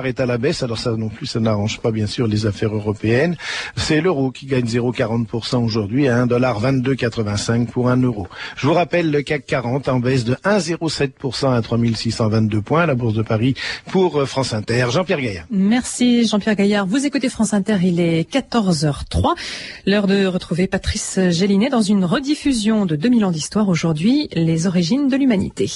est à la baisse, alors ça non plus, ça n'arrange pas bien sûr les affaires européennes. C'est l'euro qui gagne 0,40% aujourd'hui à 1,2285 pour un euro. Je vous rappelle le CAC 40 en baisse de 1,07% à 3622 points, la Bourse de Paris pour euh, France Inter. Jean-Pierre Gaillard. Merci Jean-Pierre Gaillard. Vous écoutez France Inter, il est 14h03. L'heure de retrouver Patrice Gélinet dans une rediffusion de 2000 ans d'histoire aujourd'hui, les origines de l'humanité.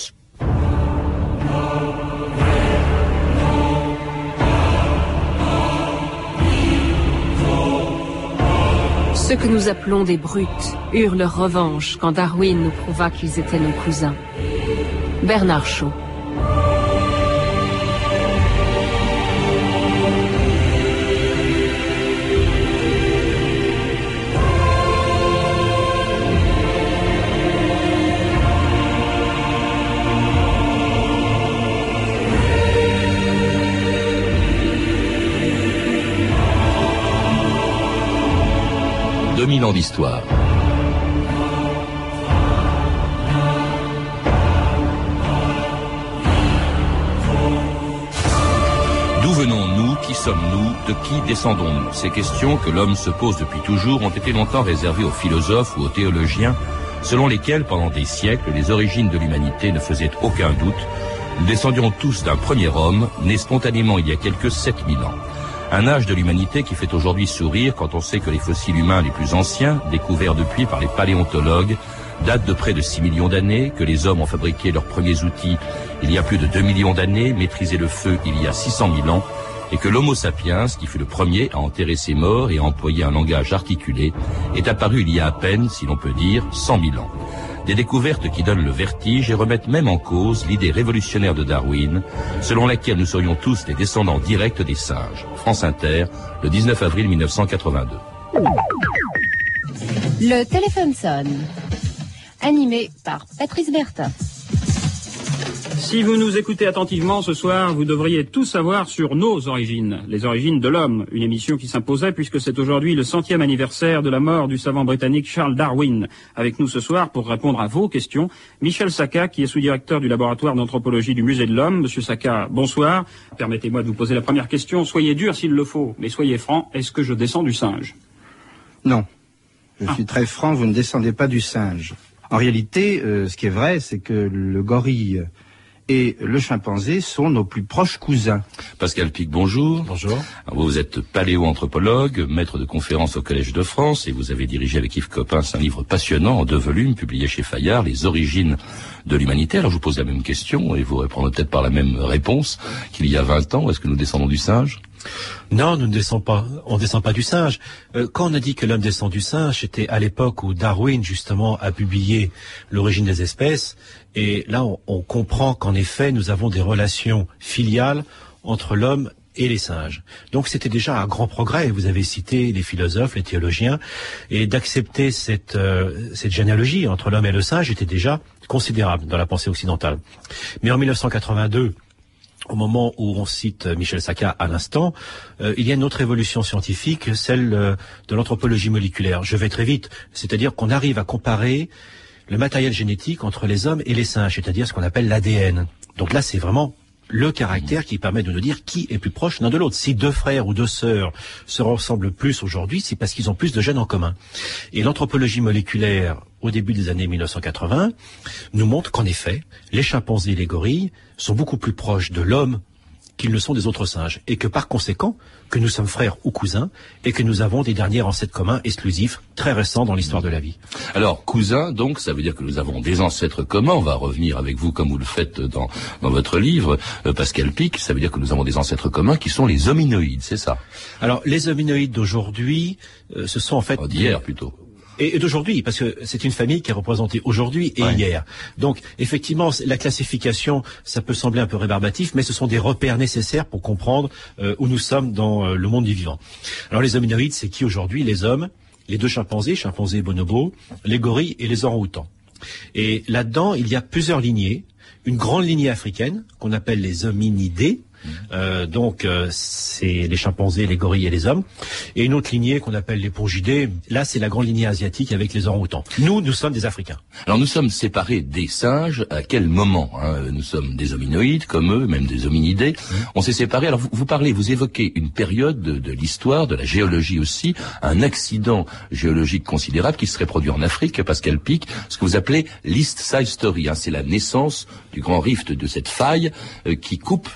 Ceux que nous appelons des brutes eurent leur revanche quand Darwin nous prouva qu'ils étaient nos cousins. Bernard Shaw. D'où venons-nous? Qui sommes-nous? De qui descendons-nous? Ces questions que l'homme se pose depuis toujours ont été longtemps réservées aux philosophes ou aux théologiens, selon lesquels, pendant des siècles, les origines de l'humanité ne faisaient aucun doute. Nous descendions tous d'un premier homme, né spontanément il y a quelques 7000 ans. Un âge de l'humanité qui fait aujourd'hui sourire quand on sait que les fossiles humains les plus anciens, découverts depuis par les paléontologues, datent de près de 6 millions d'années, que les hommes ont fabriqué leurs premiers outils il y a plus de 2 millions d'années, maîtrisé le feu il y a 600 000 ans, et que l'Homo sapiens, qui fut le premier à enterrer ses morts et à employer un langage articulé, est apparu il y a à peine, si l'on peut dire, 100 000 ans. Des découvertes qui donnent le vertige et remettent même en cause l'idée révolutionnaire de Darwin, selon laquelle nous serions tous des descendants directs des singes. France Inter, le 19 avril 1982. Le téléphone sonne. Animé par Patrice Bertin. Si vous nous écoutez attentivement ce soir, vous devriez tout savoir sur nos origines, les origines de l'homme, une émission qui s'imposait puisque c'est aujourd'hui le centième anniversaire de la mort du savant britannique Charles Darwin. Avec nous ce soir pour répondre à vos questions, Michel Saka, qui est sous-directeur du laboratoire d'anthropologie du Musée de l'Homme. Monsieur Saka, bonsoir. Permettez-moi de vous poser la première question. Soyez dur s'il le faut, mais soyez franc. Est-ce que je descends du singe? Non. Je suis très franc, vous ne descendez pas du singe. En réalité, euh, ce qui est vrai, c'est que le gorille et le chimpanzé sont nos plus proches cousins. Pascal Pic, bonjour. Bonjour. vous êtes paléoanthropologue, maître de conférences au Collège de France et vous avez dirigé avec Yves Coppens un livre passionnant en deux volumes publié chez Fayard, Les origines de l'humanité. Alors je vous pose la même question et vous répondrez peut-être par la même réponse qu'il y a 20 ans. Est-ce que nous descendons du singe? Non, nous ne descendons pas. On descend pas du singe. Euh, quand on a dit que l'homme descend du singe, c'était à l'époque où Darwin justement a publié l'origine des espèces et là, on, comprend qu'en effet, nous avons des relations filiales entre l'homme et les singes. Donc c'était déjà un grand progrès. Vous avez cité les philosophes, les théologiens, et d'accepter cette, euh, cette généalogie entre l'homme et le singe était déjà considérable dans la pensée occidentale. Mais en 1982, au moment où on cite Michel Saka à l'instant, euh, il y a une autre évolution scientifique, celle euh, de l'anthropologie moléculaire. Je vais très vite, c'est-à-dire qu'on arrive à comparer le matériel génétique entre les hommes et les singes, c'est-à-dire ce qu'on appelle l'ADN. Donc là, c'est vraiment le caractère qui permet de nous dire qui est plus proche l'un de l'autre. Si deux frères ou deux sœurs se ressemblent plus aujourd'hui, c'est parce qu'ils ont plus de gènes en commun. Et l'anthropologie moléculaire, au début des années 1980, nous montre qu'en effet, les chimpanzés et les gorilles sont beaucoup plus proches de l'homme qu'ils ne sont des autres singes, et que par conséquent, que nous sommes frères ou cousins, et que nous avons des derniers ancêtres communs exclusifs, très récents dans l'histoire de la vie. Alors, cousins, donc, ça veut dire que nous avons des ancêtres communs, on va revenir avec vous comme vous le faites dans, dans votre livre, euh, Pascal Pic, ça veut dire que nous avons des ancêtres communs qui sont les hominoïdes, c'est ça? Alors, les hominoïdes d'aujourd'hui, euh, ce sont en fait... Oh, d'hier plutôt et, d'aujourd'hui, parce que c'est une famille qui est représentée aujourd'hui et hier. Donc, effectivement, la classification, ça peut sembler un peu rébarbatif, mais ce sont des repères nécessaires pour comprendre euh, où nous sommes dans euh, le monde du vivant. Alors, les hominoïdes, c'est qui aujourd'hui? Les hommes, les deux chimpanzés, chimpanzés et bonobos, les gorilles et les orang-outans. Et là-dedans, il y a plusieurs lignées. Une grande lignée africaine, qu'on appelle les hominidés, Euh, donc euh, c'est les chimpanzés, les gorilles et les hommes. Et une autre lignée qu'on appelle les pourgidés, là c'est la grande lignée asiatique avec les orang-outans. Nous, nous sommes des Africains. Alors nous sommes séparés des singes à quel moment hein Nous sommes des hominoïdes comme eux, même des hominidés. On s'est séparés. Alors vous, vous parlez, vous évoquez une période de, de l'histoire, de la géologie aussi, un accident géologique considérable qui serait produit en Afrique, Pascal Pic, ce que vous appelez l'East Side Story. Hein. C'est la naissance du grand rift de cette faille euh, qui coupe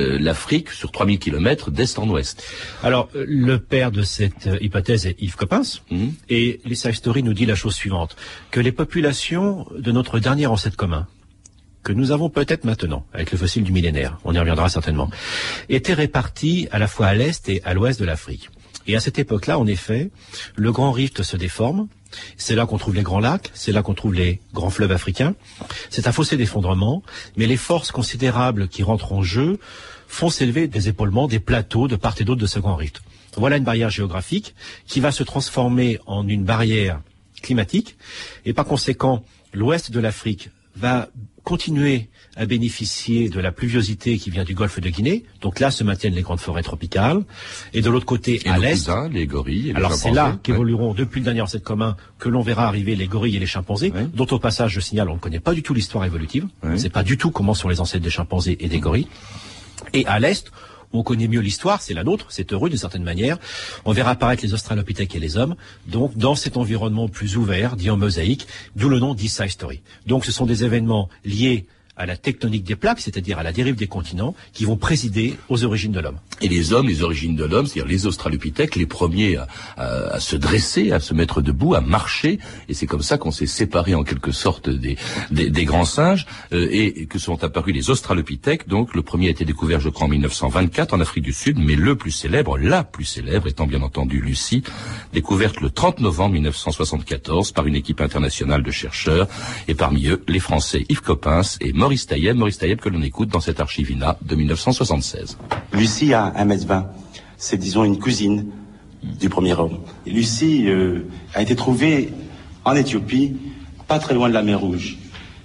euh, l'Afrique sur 3000 km d'est en ouest. Alors, euh, le père de cette euh, hypothèse est Yves Coppens, Mhm. et l'Issai Story nous dit la chose suivante, que les populations de notre dernier ancêtre commun, que nous avons peut-être maintenant, avec le fossile du millénaire, on y reviendra certainement, étaient réparties à la fois à l'est et à l'ouest de l'Afrique. Et à cette époque-là, en effet, le grand rift se déforme, c'est là qu'on trouve les grands lacs, c'est là qu'on trouve les grands fleuves africains. C'est un fossé d'effondrement, mais les forces considérables qui rentrent en jeu font s'élever des épaulements, des plateaux de part et d'autre de ce grand rift. Voilà une barrière géographique qui va se transformer en une barrière climatique, et par conséquent, l'ouest de l'Afrique va continuer à bénéficier de la pluviosité qui vient du golfe de Guinée. Donc là se maintiennent les grandes forêts tropicales. Et de l'autre côté, Et à l'est, les gorilles et les alors c'est là Ouais. qu'évolueront depuis le dernier ancêtre commun que l'on verra arriver les gorilles et les chimpanzés, Ouais. dont au passage je signale on ne connaît pas du tout l'histoire évolutive, on Ouais. ne sait pas du tout comment sont les ancêtres des chimpanzés et des gorilles. Et à l'est, on connaît mieux l'histoire, c'est la nôtre, c'est heureux d'une certaine manière. On verra apparaître les australopithèques et les hommes, donc dans cet environnement plus ouvert, dit en mosaïque, d'où le nom Side Story. Donc ce sont des événements liés à la tectonique des plaques, c'est-à-dire à la dérive des continents, qui vont présider aux origines de l'homme. Et les hommes, les origines de l'homme, c'est-à-dire les australopithèques, les premiers à, à- se dresser, à se mettre debout, à marcher. Et c'est comme ça qu'on s'est séparé en quelque sorte des, des, des grands singes euh, et que sont apparus les australopithèques. Donc le premier a été découvert, je crois, en 1924 en Afrique du Sud, mais le plus célèbre, la plus célèbre, étant bien entendu Lucie, découverte le 30 novembre 1974 par une équipe internationale de chercheurs et parmi eux les Français Yves Coppens et Maurice Maurice Taïeb que l'on écoute dans cette archivina de 1976. Lucie a 1m20. C'est, disons, une cousine du premier homme. Lucie euh, a été trouvée en Éthiopie, pas très loin de la mer Rouge.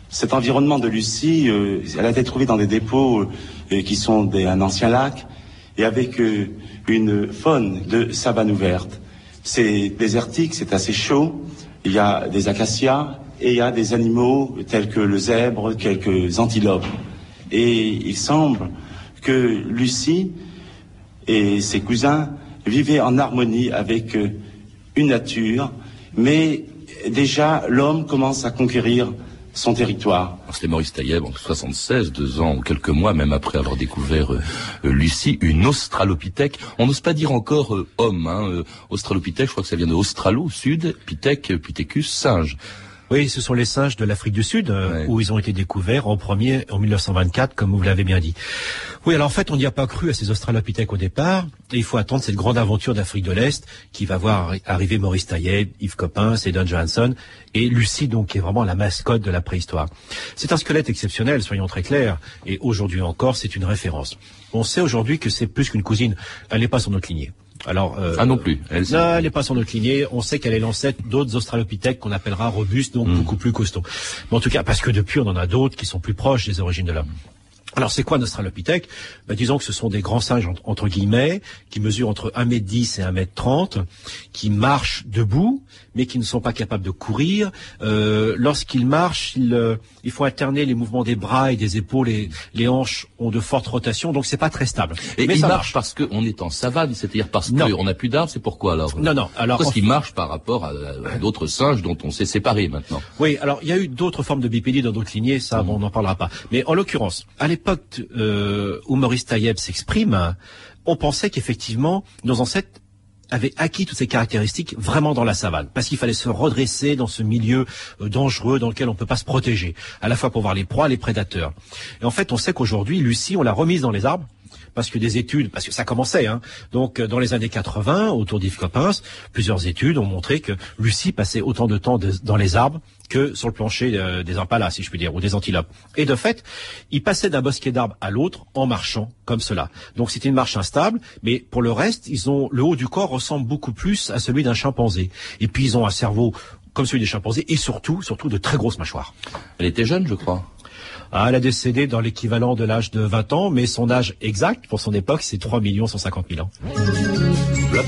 Cet environnement de Lucie, euh, elle a été trouvée dans des dépôts euh, qui sont un ancien lac et avec une faune de savane ouverte. C'est désertique, c'est assez chaud. Il y a des acacias et il y a des animaux tels que le zèbre, quelques antilopes. Et il semble que Lucie et ses cousins vivaient en harmonie avec euh, une nature, mais déjà l'homme commence à conquérir son territoire. C'était Maurice Taïeb en 76, deux ans ou quelques mois, même après avoir découvert euh, euh, Lucie, une australopithèque. On n'ose pas dire encore euh, homme. Hein, australopithèque, je crois que ça vient de Australo, sud, pithèque, pithecus, singe. Oui, ce sont les singes de l'Afrique du Sud, euh, Ouais. où ils ont été découverts en premier en 1924, comme vous l'avez bien dit. Oui, alors en fait, on n'y a pas cru à ces australopithèques au départ, et il faut attendre cette grande aventure d'Afrique de l'Est, qui va voir arri- arriver Maurice Taïeb, Yves Coppens et Don Johansson, et Lucie, donc, qui est vraiment la mascotte de la préhistoire. C'est un squelette exceptionnel, soyons très clairs, et aujourd'hui encore, c'est une référence. On sait aujourd'hui que c'est plus qu'une cousine, elle n'est pas sur notre lignée. Alors, euh, Ah non plus. Elle, non, elle n'est pas sur notre lignée. On sait qu'elle est l'ancêtre d'autres australopithèques qu'on appellera robustes, donc Mm. beaucoup plus costauds. Mais en tout cas, parce que depuis, on en a d'autres qui sont plus proches des origines de l'homme. Alors, c'est quoi un australopithèque? Ben, Disons que ce sont des grands singes, entre, entre guillemets, qui mesurent entre 1m10 et 1m30, qui marchent debout, mais qui ne sont pas capables de courir. Euh, Lorsqu'ils marchent, ils, euh, il faut alterner les mouvements des bras et des épaules. Les, les hanches ont de fortes rotations, donc c'est pas très stable. Et mais il ça marche parce qu'on est en savane, c'est-à-dire parce qu'on n'a plus d'arbres, c'est pourquoi alors? Non, non. Alors, Pourquoi en est-ce qu'il marche par rapport à, à d'autres singes dont on s'est séparés maintenant? Oui, alors il y a eu d'autres formes de bipédie dans d'autres lignées, ça bon, on n'en parlera pas. Mais en l'occurrence, à l'époque euh, où Maurice Taïeb s'exprime, on pensait qu'effectivement nos ancêtres avaient acquis toutes ces caractéristiques vraiment dans la savane, parce qu'il fallait se redresser dans ce milieu euh, dangereux dans lequel on ne peut pas se protéger, à la fois pour voir les proies, les prédateurs. Et en fait, on sait qu'aujourd'hui, Lucie, on l'a remise dans les arbres, parce que des études, parce que ça commençait, hein. donc euh, dans les années 80, autour d'Yves Coppens, plusieurs études ont montré que Lucie passait autant de temps dans les arbres que sur le plancher euh, des impalas, si je puis dire, ou des antilopes. Et de fait, il passait d'un bosquet d'arbres à l'autre en marchant comme cela. Donc c'était une marche instable, mais pour le reste, ils ont le haut du corps ressemble beaucoup plus à celui d'un chimpanzé. Et puis ils ont un cerveau comme celui des chimpanzés et surtout, surtout de très grosses mâchoires. Elle était jeune, je crois. Ah, elle a décédé dans l'équivalent de l'âge de 20 ans, mais son âge exact pour son époque, c'est 3 150 000 ans.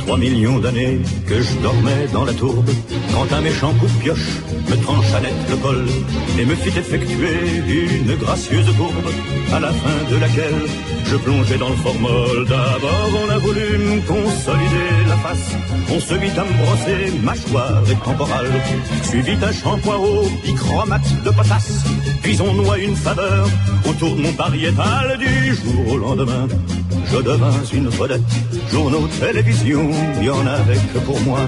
3 millions d'années que je dormais dans la tourbe, quand un méchant coup de pioche me trancha net le col et me fit effectuer une gracieuse courbe, à la fin de laquelle je plongeais dans le formol. D'abord on a voulu me consolider la face, on se mit à me brosser mâchoire et temporale, suivi d'un shampoing au bichromate de potasse, puis on noie une faveur autour de mon pariétal du jour au lendemain. Je devins une vedette, journaux, télévision, il y en avait que pour moi.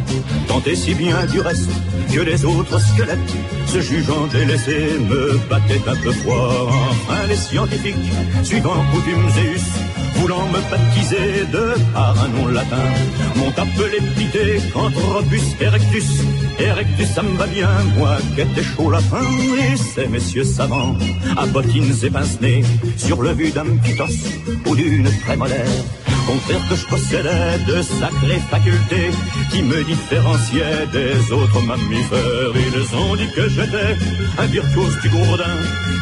Tant et si bien du reste que les autres squelettes, se jugeant délaissés, me battaient un peu froid. Enfin les scientifiques, suivant coutumes et voulant me baptiser de par un nom latin, m'ont appelé Pité, Canthropus erectus. Erectus, ça me va bien, moi qui étais chaud la fin, et ces messieurs savants, à bottines et pince-nez, sur le vue d'un pitos ou d'une prémolaire, confèrent que je possédais de sacrées facultés qui me différenciaient des autres mammifères. Ils ont dit que j'étais un virtuose du gourdin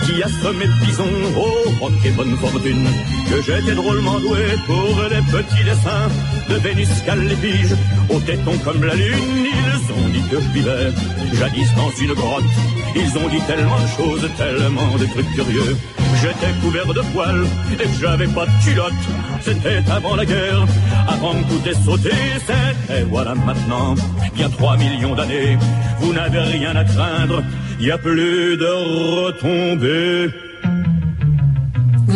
qui assommait bison au roc et bonne fortune, que j'étais drôlement doué pour les petits dessins de Vénus Calépige, au téton comme la lune. Ils ont dit que je jadis dans une grotte. Ils ont dit tellement de choses, tellement de trucs curieux. J'étais couvert de poils et j'avais pas de culotte. C'était avant la guerre, avant que tout ait sauté. C'était voilà maintenant, bien trois millions d'années. Vous n'avez rien à craindre, y a plus de retombées.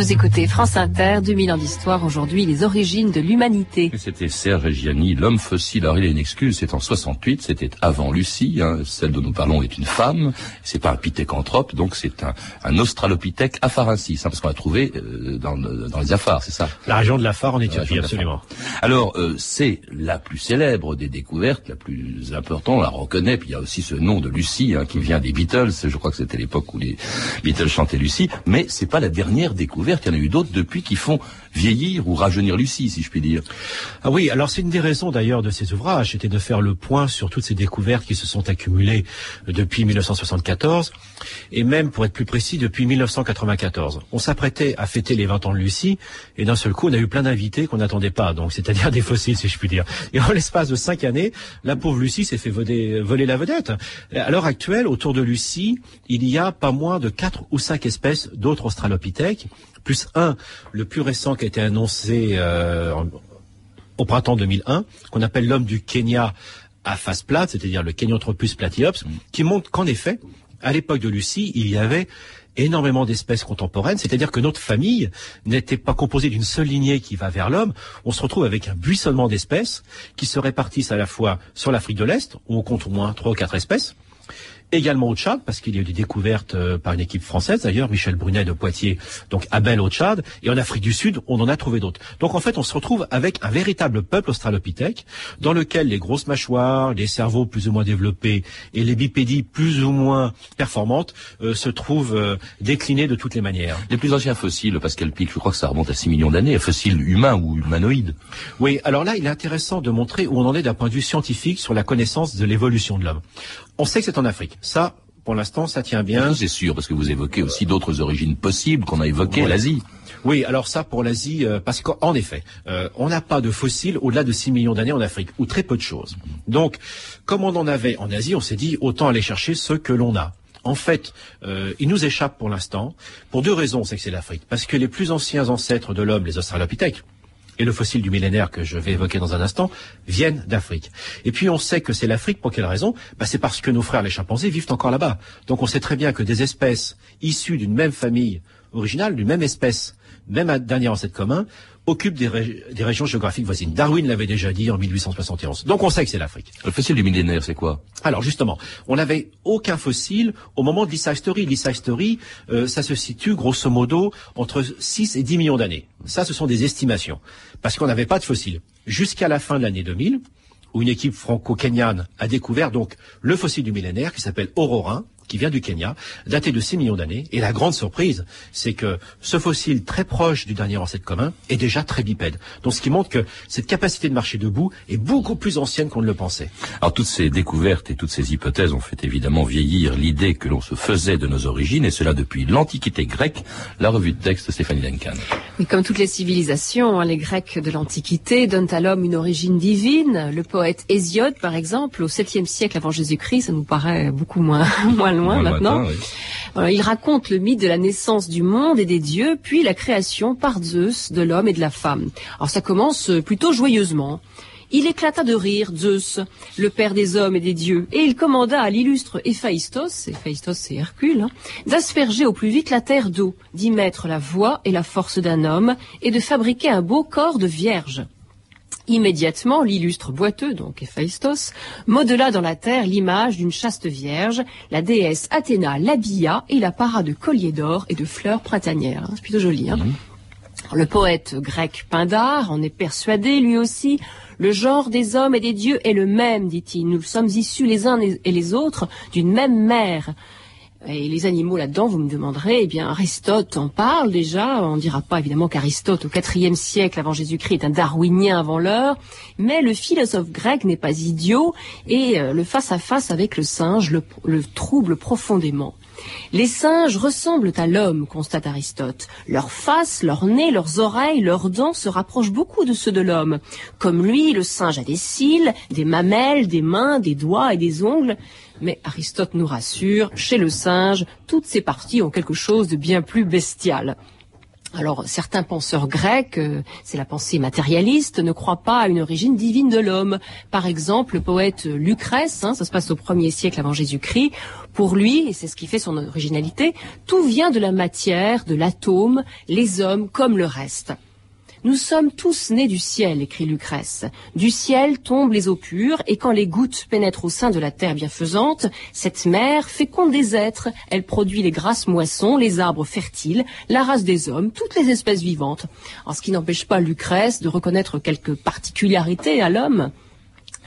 Vous écoutez France Inter, 2000 ans d'histoire, aujourd'hui les origines de l'humanité. C'était Serge Reggiani, l'homme fossile. Alors il a une excuse, c'est en 68, c'était avant Lucie, hein, celle dont nous parlons est une femme, c'est pas un pithécanthrope, donc c'est un, un australopithèque afarensis, hein, parce qu'on l'a trouvé euh, dans, dans, les Afars, c'est ça? La région de l'Afar en Éthiopie, absolument. Alors euh, c'est la plus célèbre des découvertes, la plus importante, on la reconnaît, puis il y a aussi ce nom de Lucie hein, qui vient des Beatles, je crois que c'était l'époque où les Beatles chantaient Lucie, mais c'est pas la dernière découverte il y en a eu d'autres depuis qui font vieillir ou rajeunir Lucie, si je puis dire. Ah oui, alors c'est une des raisons d'ailleurs de ces ouvrages, c'était de faire le point sur toutes ces découvertes qui se sont accumulées depuis 1974, et même, pour être plus précis, depuis 1994. On s'apprêtait à fêter les 20 ans de Lucie, et d'un seul coup, on a eu plein d'invités qu'on n'attendait pas, donc c'est-à-dire des fossiles, si je puis dire. Et en l'espace de cinq années, la pauvre Lucie s'est fait voler, voler la vedette. À l'heure actuelle, autour de Lucie, il y a pas moins de quatre ou cinq espèces d'autres australopithèques, plus un, le plus récent qui a été annoncé euh, au printemps 2001, qu'on appelle l'homme du Kenya à face plate, c'est-à-dire le Kenyanthropus platyops, qui montre qu'en effet, à l'époque de Lucie, il y avait énormément d'espèces contemporaines, c'est-à-dire que notre famille n'était pas composée d'une seule lignée qui va vers l'homme, on se retrouve avec un buissonnement d'espèces qui se répartissent à la fois sur l'Afrique de l'Est, où on compte au moins trois ou quatre espèces, également au Tchad, parce qu'il y a eu des découvertes euh, par une équipe française d'ailleurs, Michel Brunet de Poitiers, donc Abel au Tchad, et en Afrique du Sud, on en a trouvé d'autres. Donc en fait, on se retrouve avec un véritable peuple australopithèque, dans lequel les grosses mâchoires, les cerveaux plus ou moins développés et les bipédies plus ou moins performantes euh, se trouvent euh, déclinés de toutes les manières. Les plus anciens fossiles, Pascal Pic, je crois que ça remonte à 6 millions d'années, fossiles humains ou humanoïdes. Oui, alors là, il est intéressant de montrer où on en est d'un point de vue scientifique sur la connaissance de l'évolution de l'homme. On sait que c'est en Afrique. Ça, pour l'instant, ça tient bien. C'est sûr, parce que vous évoquez aussi d'autres origines possibles qu'on a évoquées, l'Asie. Oui, alors ça pour l'Asie, euh, parce qu'en effet, euh, on n'a pas de fossiles au-delà de 6 millions d'années en Afrique, ou très peu de choses. Donc, comme on en avait en Asie, on s'est dit autant aller chercher ce que l'on a. En fait, euh, il nous échappe pour l'instant, pour deux raisons, c'est que c'est l'Afrique. Parce que les plus anciens ancêtres de l'homme, les Australopithèques, et le fossile du millénaire que je vais évoquer dans un instant viennent d'Afrique. Et puis on sait que c'est l'Afrique pour quelle raison? Bah, C'est parce que nos frères les chimpanzés vivent encore là-bas. Donc on sait très bien que des espèces issues d'une même famille originale, d'une même espèce, même dernier ancêtre commun, occupent des, régions géographiques voisines. Darwin l'avait déjà dit en 1871. Donc on sait que c'est l'Afrique. Le fossile du millénaire, c'est quoi? Alors justement, on n'avait aucun fossile au moment de. L'Histoire-Story, euh, ça se situe grosso modo entre 6 et 10 millions d'années. Ça, ce sont des estimations, parce qu'on n'avait pas de fossiles. Jusqu'à la fin de l'année 2000, où une équipe franco-kenyane a découvert donc le fossile du millénaire qui s'appelle Aurorin, qui vient du Kenya, daté de 6 millions d'années. Et la grande surprise, c'est que ce fossile très proche du dernier ancêtre commun est déjà très bipède. Donc ce qui montre que cette capacité de marcher debout est beaucoup plus ancienne qu'on ne le pensait. Alors toutes ces découvertes et toutes ces hypothèses ont fait évidemment vieillir l'idée que l'on se faisait de nos origines, et cela depuis l'Antiquité grecque. La revue de texte Stéphanie Duncan. Mais comme toutes les civilisations, hein, les Grecs de l'Antiquité donnent à l'homme une origine divine. Le poète Hésiode, par exemple, au 7e siècle avant Jésus-Christ, ça nous paraît beaucoup moins, moins loin Maintenant. oui. Il raconte le mythe de la naissance du monde et des dieux, puis la création par Zeus de l'homme et de la femme. Alors ça commence euh, plutôt joyeusement. Il éclata de rire, Zeus, le père des hommes et des dieux, et il commanda à l'illustre Héphaïstos, Héphaïstos c'est Hercule, hein, d'asperger au plus vite la terre d'eau, d'y mettre la voix et la force d'un homme, et de fabriquer un beau corps de vierge. Immédiatement, l'illustre boiteux, donc Héphaïstos, modela dans la terre l'image d'une chaste vierge. La déesse Athéna l'habilla et la para de colliers d'or et de fleurs printanières. C'est plutôt joli. Hein le poète grec Pindare en est persuadé, lui aussi. Le genre des hommes et des dieux est le même, dit-il. Nous sommes issus les uns et les autres d'une même mère. Et les animaux là-dedans, vous me demanderez, eh bien Aristote en parle déjà. On ne dira pas évidemment qu'Aristote, au IVe siècle avant Jésus-Christ, est un darwinien avant l'heure, mais le philosophe grec n'est pas idiot et euh, le face-à-face avec le singe le, le trouble profondément. Les singes ressemblent à l'homme, constate Aristote. Leur face, leur nez, leurs oreilles, leurs dents se rapprochent beaucoup de ceux de l'homme. Comme lui, le singe a des cils, des mamelles, des mains, des doigts et des ongles. Mais Aristote nous rassure, chez le singe, toutes ces parties ont quelque chose de bien plus bestial. Alors, certains penseurs grecs, euh, c'est la pensée matérialiste, ne croient pas à une origine divine de l'homme. Par exemple, le poète Lucrèce, hein, ça se passe au 1er siècle avant Jésus-Christ, pour lui, et c'est ce qui fait son originalité, tout vient de la matière, de l'atome, les hommes comme le reste. Nous sommes tous nés du ciel, écrit Lucrèce. Du ciel tombent les eaux pures, et quand les gouttes pénètrent au sein de la terre bienfaisante, cette mer féconde des êtres, elle produit les grasses moissons, les arbres fertiles, la race des hommes, toutes les espèces vivantes. En ce qui n'empêche pas Lucrèce de reconnaître quelques particularités à l'homme.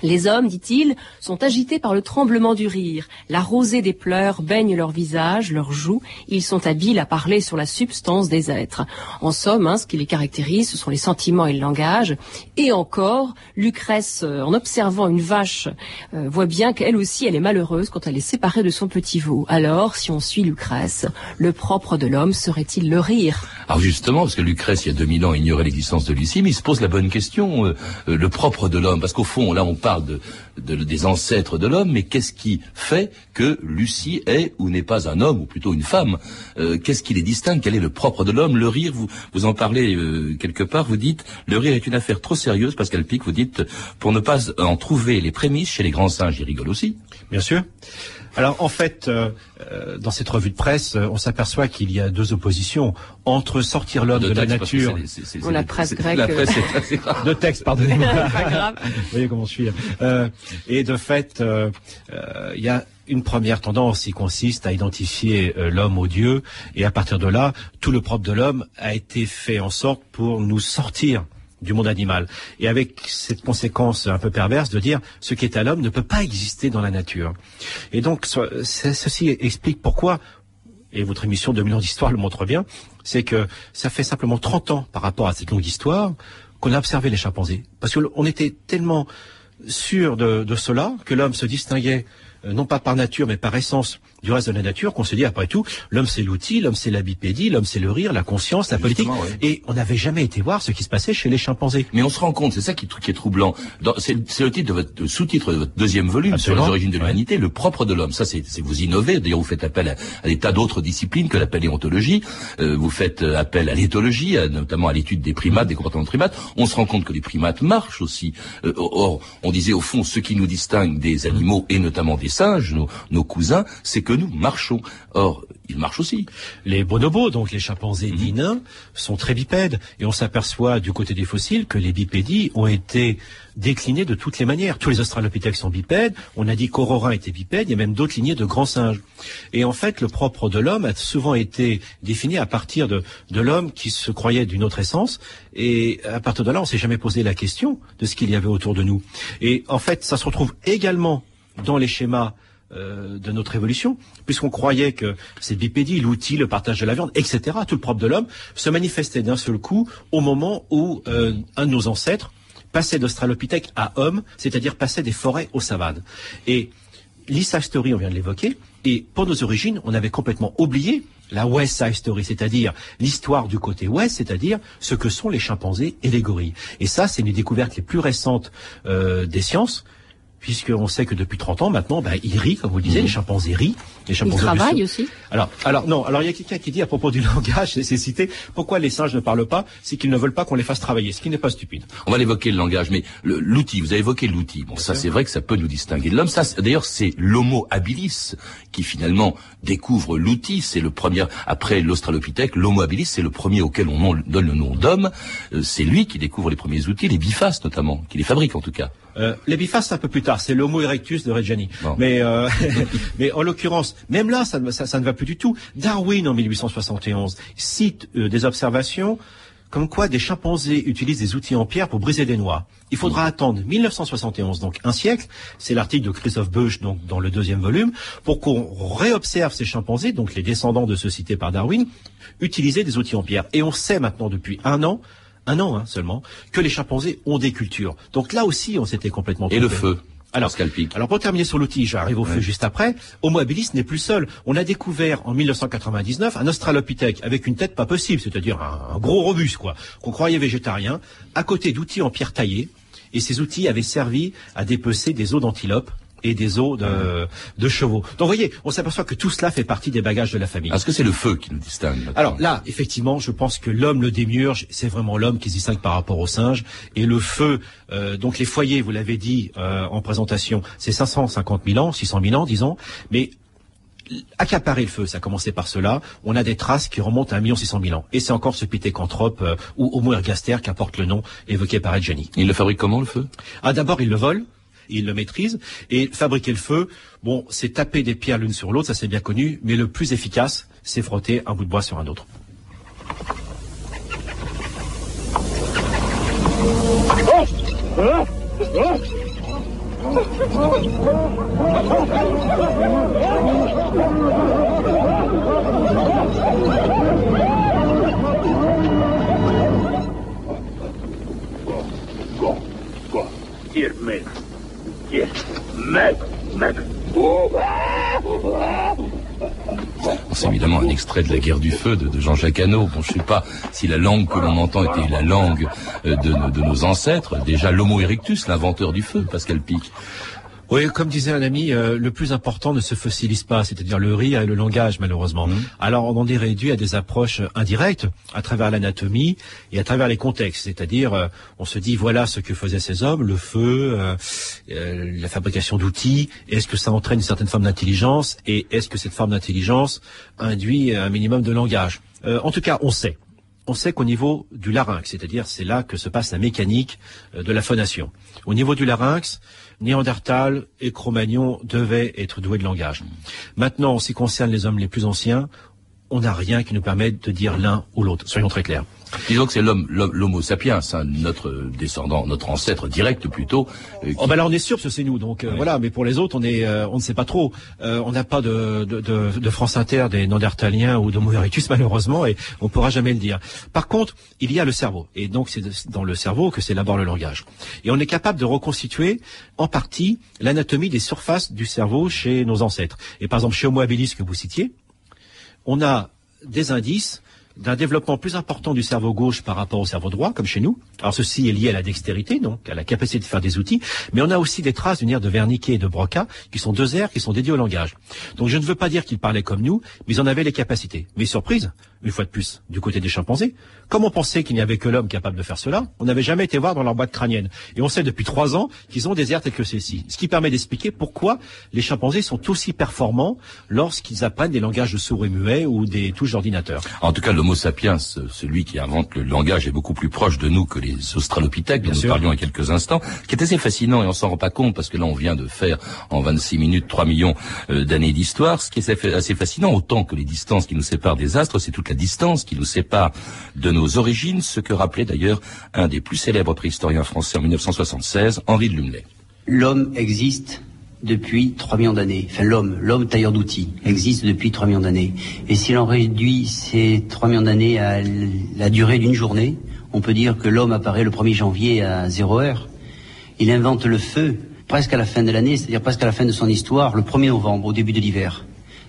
Les hommes, dit-il, sont agités par le tremblement du rire. La rosée des pleurs baigne leur visage, leurs joues. Ils sont habiles à parler sur la substance des êtres. En somme, hein, ce qui les caractérise, ce sont les sentiments et le langage. Et encore, Lucrèce, euh, en observant une vache, euh, voit bien qu'elle aussi, elle est malheureuse quand elle est séparée de son petit veau. Alors, si on suit Lucrèce, le propre de l'homme serait-il le rire? Alors justement, parce que Lucrèce, il y a 2000 ans, ignorait l'existence de Lucie, mais il se pose la bonne question, euh, le propre de l'homme. Parce qu'au fond, là, on parle de, de- des ancêtres de l'homme, mais qu'est-ce qui fait que Lucie est ou n'est pas un homme, ou plutôt une femme? Euh, Qu'est-ce qui les distingue? Quel est le propre de l'homme? Le rire, vous, vous en parlez euh, quelque part, vous dites, le rire est une affaire trop sérieuse, Pascal Pic, vous dites, pour ne pas en trouver les prémices chez les grands singes, ils rigolent aussi. Bien sûr. Alors en fait, euh, euh, dans cette revue de presse, euh, on s'aperçoit qu'il y a deux oppositions entre sortir l'homme de, la nature. c'est- c'est- c'est- Bon, la presse grecque, La presse est assez grave. de texte, pardonnez-moi. Vous voyez comment je suis. là. Euh, et de fait, euh, euh, il y a une première tendance qui consiste à identifier euh, l'homme au Dieu, et à partir de là, tout le propre de l'homme a été fait en sorte pour nous sortir du monde animal. Et avec cette conséquence un peu perverse de dire ce qui est à l'homme ne peut pas exister dans la nature. Et donc, ce- ce- ceci explique pourquoi et votre émission 2000 ans d'histoire le montre bien, c'est que ça fait simplement 30 ans par rapport à cette longue histoire qu'on a observé les chimpanzés. Parce qu'on était tellement sûr de, de cela que l'homme se distinguait euh, non pas par nature mais par essence du reste de la nature qu'on se dit après tout l'homme c'est l'outil, l'homme c'est la bipédie, l'homme c'est le rire, la conscience, la politique ouais. et on n'avait jamais été voir ce qui se passait chez les chimpanzés. Mais on se rend compte, c'est ça qui, qui est troublant. C'est le titre de votre sous-titre de votre deuxième volume Absolument. sur les origines de Ouais. l'humanité, le propre de l'homme. Ça, c'est vous innovez. D'ailleurs, vous faites appel à, à des tas d'autres disciplines que la paléontologie. Euh, vous faites euh, appel à l'éthologie, notamment à l'étude des primates, des comportements de primates. On se rend compte que les primates marchent aussi. Euh, or, on disait au fond, ce qui nous distingue des animaux et notamment des singes, nos, nos cousins, c'est que nous marchons. Or, ils marchent aussi. Les bonobos, donc les chimpanzés nains, sont très bipèdes. Et on s'aperçoit du côté des fossiles que les bipédies ont été déclinées de toutes les manières. Tous les australopithèques sont bipèdes. On a dit qu'Aurora était bipède. Il y a même d'autres lignées de grands singes. Et en fait, le propre de l'homme a souvent été défini à partir de, de l'homme qui se croyait d'une autre essence. Et à partir de là, on s'est jamais posé la question de ce qu'il y avait autour de nous. Et en fait, ça se retrouve également dans les schémas euh, de notre évolution, puisqu'on croyait que ces bipédies, l'outil, le partage de la viande, etc., tout le propre de l'homme, se manifestait d'un seul coup au moment où euh, un de nos ancêtres passait d'Australopithèque à homme, c'est-à-dire passait des forêts aux savanes. Et l'East Side Story, on vient de l'évoquer, et pour nos origines, on avait complètement oublié la West Side Story, c'est-à-dire l'histoire du côté ouest, c'est-à-dire ce que sont les chimpanzés et les gorilles. Et ça, c'est une des découvertes les plus récentes euh, des sciences, puisqu'on sait que depuis 30 ans maintenant, ben, ils rient, comme vous le disiez, les chimpanzés rient. Les Ils chimpanzés travaillent russes- aussi. alors, alors non, alors il y a quelqu'un qui dit à propos du langage, c'est cité, pourquoi les singes ne parlent pas, c'est qu'ils ne veulent pas qu'on les fasse travailler, ce qui n'est pas stupide. On va l'évoquer le langage, mais l'outil, vous avez évoqué l'outil. Bon, ça c'est vrai que ça peut nous distinguer de l'homme. Ça, d'ailleurs, c'est l'Homo habilis qui finalement découvre l'outil. C'est le premier, après l'Australopithèque, l'Homo habilis, c'est le premier auquel on donne le nom d'homme. Euh, C'est lui qui découvre les premiers outils, les bifaces notamment, qui les fabrique en tout cas. Euh, les bifaces, c'est un peu plus tard, c'est l'Homo erectus de Reggiani. Mais, euh, mais en l'occurrence, même là, ça, ne- ça, ça ne va plus du tout. Darwin, en 1871, cite euh, des observations comme quoi des chimpanzés utilisent des outils en pierre pour briser des noix. Il faudra attendre 1971, donc un siècle, c'est l'article de Christophe Bush donc dans le deuxième volume, pour qu'on réobserve ces chimpanzés, donc les descendants de ceux cités par Darwin, utiliser des outils en pierre. Et on sait maintenant depuis un an, un an hein, seulement, que les chimpanzés ont des cultures. Donc là aussi, on s'était complètement Et le feu alors, alors pour terminer sur l'outil, j'arrive au feu juste après. Homo habilis n'est plus seul. On a découvert en 1999 un Australopithèque avec une tête pas possible, c'est-à-dire un, un gros robuste quoi, qu'on croyait végétarien, à côté d'outils en pierre taillée. Et ces outils avaient servi à dépecer des os d'antilope et des os de, de chevaux. Donc vous voyez, on s'aperçoit que tout cela fait partie des bagages de la famille. Est-ce que c'est le feu qui nous distingue Alors là, effectivement, je pense que l'homme le démiurge, c'est vraiment l'homme qui se distingue par rapport au singe. Et le feu, euh, donc les foyers, vous l'avez dit euh, en présentation, c'est 550 000 ans, 600 000 ans, disons. Mais accaparer le feu, ça a commencé par cela. On a des traces qui remontent à 1 600 000 ans. Et c'est encore ce pithécanthrope euh, ou Homo ergaster qui apporte le nom évoqué par Edgeni. Il le fabrique comment le feu? Ah, d'abord, il le vole. Il le maîtrise. Et fabriquer le feu, bon, c'est taper des pierres l'une sur l'autre, ça c'est bien connu. Mais le plus efficace, c'est frotter un bout de bois sur un autre. C'est évidemment un extrait de la guerre du feu de, Jean-Jacques Hano. Bon, je sais pas si la langue que l'on entend était la langue euh, de, de nos ancêtres. Déjà l'Homo erectus, l'inventeur du feu, Pascal Pic. Oui, comme disait un ami, euh, le plus important ne se fossilise pas, c'est-à-dire le rire et le langage, malheureusement. Alors, on en est réduit à des approches indirectes, à travers l'anatomie et à travers les contextes. C'est-à-dire, euh, on se dit, voilà ce que faisaient ces hommes, le feu, euh, euh, la fabrication d'outils. Est-ce que ça entraîne une certaine forme d'intelligence Et est-ce que cette forme d'intelligence induit un minimum de langage? Euh, En tout cas, on sait. On sait qu'au niveau du larynx, c'est-à-dire c'est là que se passe la mécanique euh, de la phonation. Au niveau du larynx, Néandertal et Cro-Magnon devaient être doués de langage. Maintenant, en ce qui concerne les hommes les plus anciens, on n'a rien qui nous permette de dire l'un ou l'autre. Soyons très clairs. Disons que c'est l'homme, l'homme- l'Homo sapiens, hein, notre descendant, notre ancêtre direct plutôt. euh, qui- Oh ben là on est sûr parce que c'est nous donc euh, voilà mais pour les autres on est euh, on ne sait pas trop Euh, on n'a pas de, de, de, de France Inter des Néandertaliens ou d'Homo erectus malheureusement et on pourra jamais le dire. Par contre il y a le cerveau et donc c'est dans le cerveau que s'élabore le langage et on est capable de reconstituer en partie l'anatomie des surfaces du cerveau chez nos ancêtres et par exemple chez Homo habilis que vous citiez on a des indices d'un développement plus important du cerveau gauche par rapport au cerveau droit, comme chez nous. Alors ceci est lié à la dextérité, donc à la capacité de faire des outils, mais on a aussi des traces d'une aire de Wernicke et de Broca, qui sont deux aires qui sont dédiées au langage. Donc je ne veux pas dire qu'ils parlaient comme nous, mais ils en avaient les capacités. Mais surprise, une fois de plus, du côté des chimpanzés, comme on pensait qu'il n'y avait que l'homme capable de faire cela, on n'avait jamais été voir dans leur boîte crânienne. Et on sait depuis trois ans qu'ils ont des aires telles que celles-ci. Ce qui permet d'expliquer pourquoi les chimpanzés sont aussi performants lorsqu'ils apprennent des langages de sourds et muets ou des touches d'ordinateur. En tout cas, l'Homo sapiens, celui qui invente le langage, est beaucoup plus proche de nous que les Australopithèques, dont Bien nous sûr. parlions il y a quelques instants, ce qui est assez fascinant et on s'en rend pas compte parce que là, on vient de faire en 26 minutes 3 millions euh, d'années d'histoire. Ce qui est assez fascinant, autant que les distances qui nous séparent des astres, c'est toute la distance qui nous sépare de nos origines, ce que rappelait d'ailleurs un des plus célèbres préhistoriens français en 1976, Henri de Lumley. L'homme existe depuis 3 millions d'années. Enfin, l'homme, l'homme tailleur d'outils, existe depuis 3 millions d'années. Et si l'on réduit ces 3 millions d'années à la durée d'une journée, on peut dire que l'homme apparaît le 1er janvier à 0 heure. Il invente le feu presque à la fin de l'année, c'est-à-dire presque à la fin de son histoire, le 1er novembre, au début de l'hiver.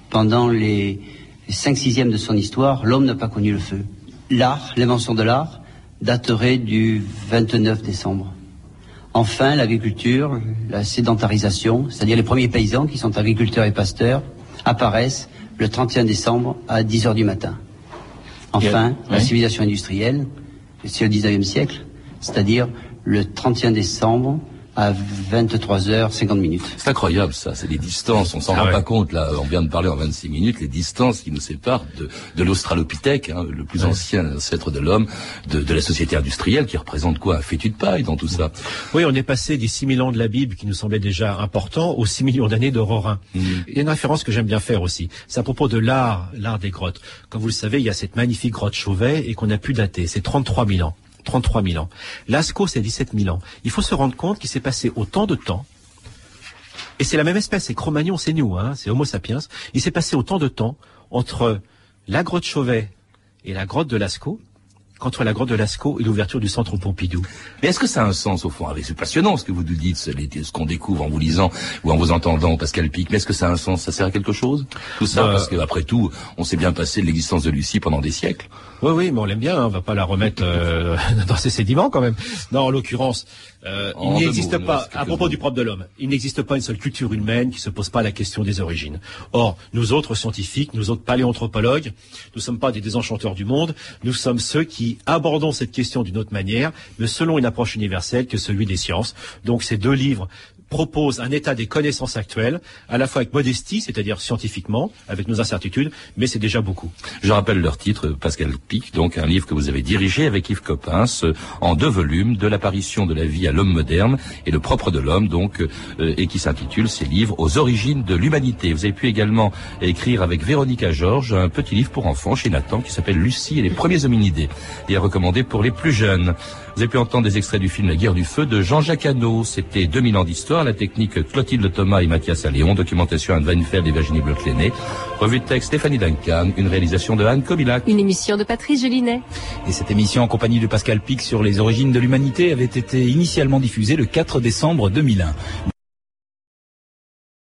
Pendant les 5 sixièmes de son histoire, l'homme n'a pas connu le feu. L'art, l'invention de l'art, daterait du 29 décembre. Enfin, l'agriculture, la sédentarisation, c'est-à-dire les premiers paysans qui sont agriculteurs et pasteurs, apparaissent le 31 décembre à 10 heures du matin. Enfin, la civilisation industrielle, c'est le 19e siècle, c'est-à-dire le 31 décembre à 23h50 minutes. C'est incroyable ça, c'est des distances, on s'en Ah rend ouais. pas compte là, on vient de parler en 26 minutes, les distances qui nous séparent de, de l'Australopithèque, hein, le plus ancien ancêtre de l'homme, de, de la société industrielle qui représente quoi? Un fétu de paille dans tout ça. Oui, on est passé des 6 000 ans de la Bible qui nous semblait déjà important aux 6 millions d'années de Rorin. Il y a une référence que j'aime bien faire aussi. C'est à propos de l'art, l'art des grottes. Comme vous le savez, il y a cette magnifique grotte Chauvet et qu'on a pu dater. C'est 33 000 ans. 33 000 ans. Lascaux, c'est 17 000 ans. Il faut se rendre compte qu'il s'est passé autant de temps et c'est la même espèce, c'est Cro-Magnon, c'est nous, hein, c'est Homo sapiens. Il s'est passé autant de temps entre la grotte Chauvet et la grotte de Lascaux qu'entre la grotte de Lascaux et l'ouverture du centre Pompidou. Mais est-ce que ça a un sens au fond? Ah, C'est passionnant ce que vous nous dites, ce, qu'on découvre en vous lisant ou en vous entendant, Pascal Pic. Mais est-ce que ça a un sens? Ça sert à quelque chose? Tout ça Bah, parce que après tout, on s'est bien passé de l'existence de Lucie pendant des siècles. Oui, oui, mais on l'aime bien, hein, on va pas la remettre euh, dans ses sédiments quand même. Non, en l'occurrence, euh, il n'existe pas, à propos du propre de l'homme, il n'existe pas une seule culture humaine qui se pose pas la question des origines. Or, nous autres scientifiques, nous autres paléanthropologues, nous sommes pas des désenchanteurs du monde, nous sommes ceux qui abordons cette question d'une autre manière, mais selon une approche universelle que celui des sciences. Donc ces deux livres proposent un état des connaissances actuelles, à la fois avec modestie, c'est-à-dire scientifiquement, avec nos incertitudes, mais c'est déjà beaucoup. Je rappelle leur titre, Pascal Pic, donc un livre que vous avez dirigé avec Yves Coppens en deux volumes, de l'apparition de la vie à l'homme moderne et le propre de l'homme, donc, euh, et qui s'intitule ces livres aux origines de l'humanité. Vous avez pu également écrire avec Véronica Georges un petit livre pour enfants chez Nathan qui s'appelle Lucie et les premiers hominidés et est recommandé pour les plus jeunes. Vous avez pu entendre des extraits du film La guerre du feu de Jean-Jacques Hano. C'était 2000 ans d'histoire, la technique Clotilde Thomas et Mathias Alléon, documentation Anne Weinfeld et Virginie Bloch-Lenné, revue de texte Stéphanie Duncan, une réalisation de Anne Kobilac. Une émission de Patrice Gélinet. Et cette émission en compagnie de Pascal Pic sur les origines de l'humanité avait été initialement diffusée le 4 décembre 2001.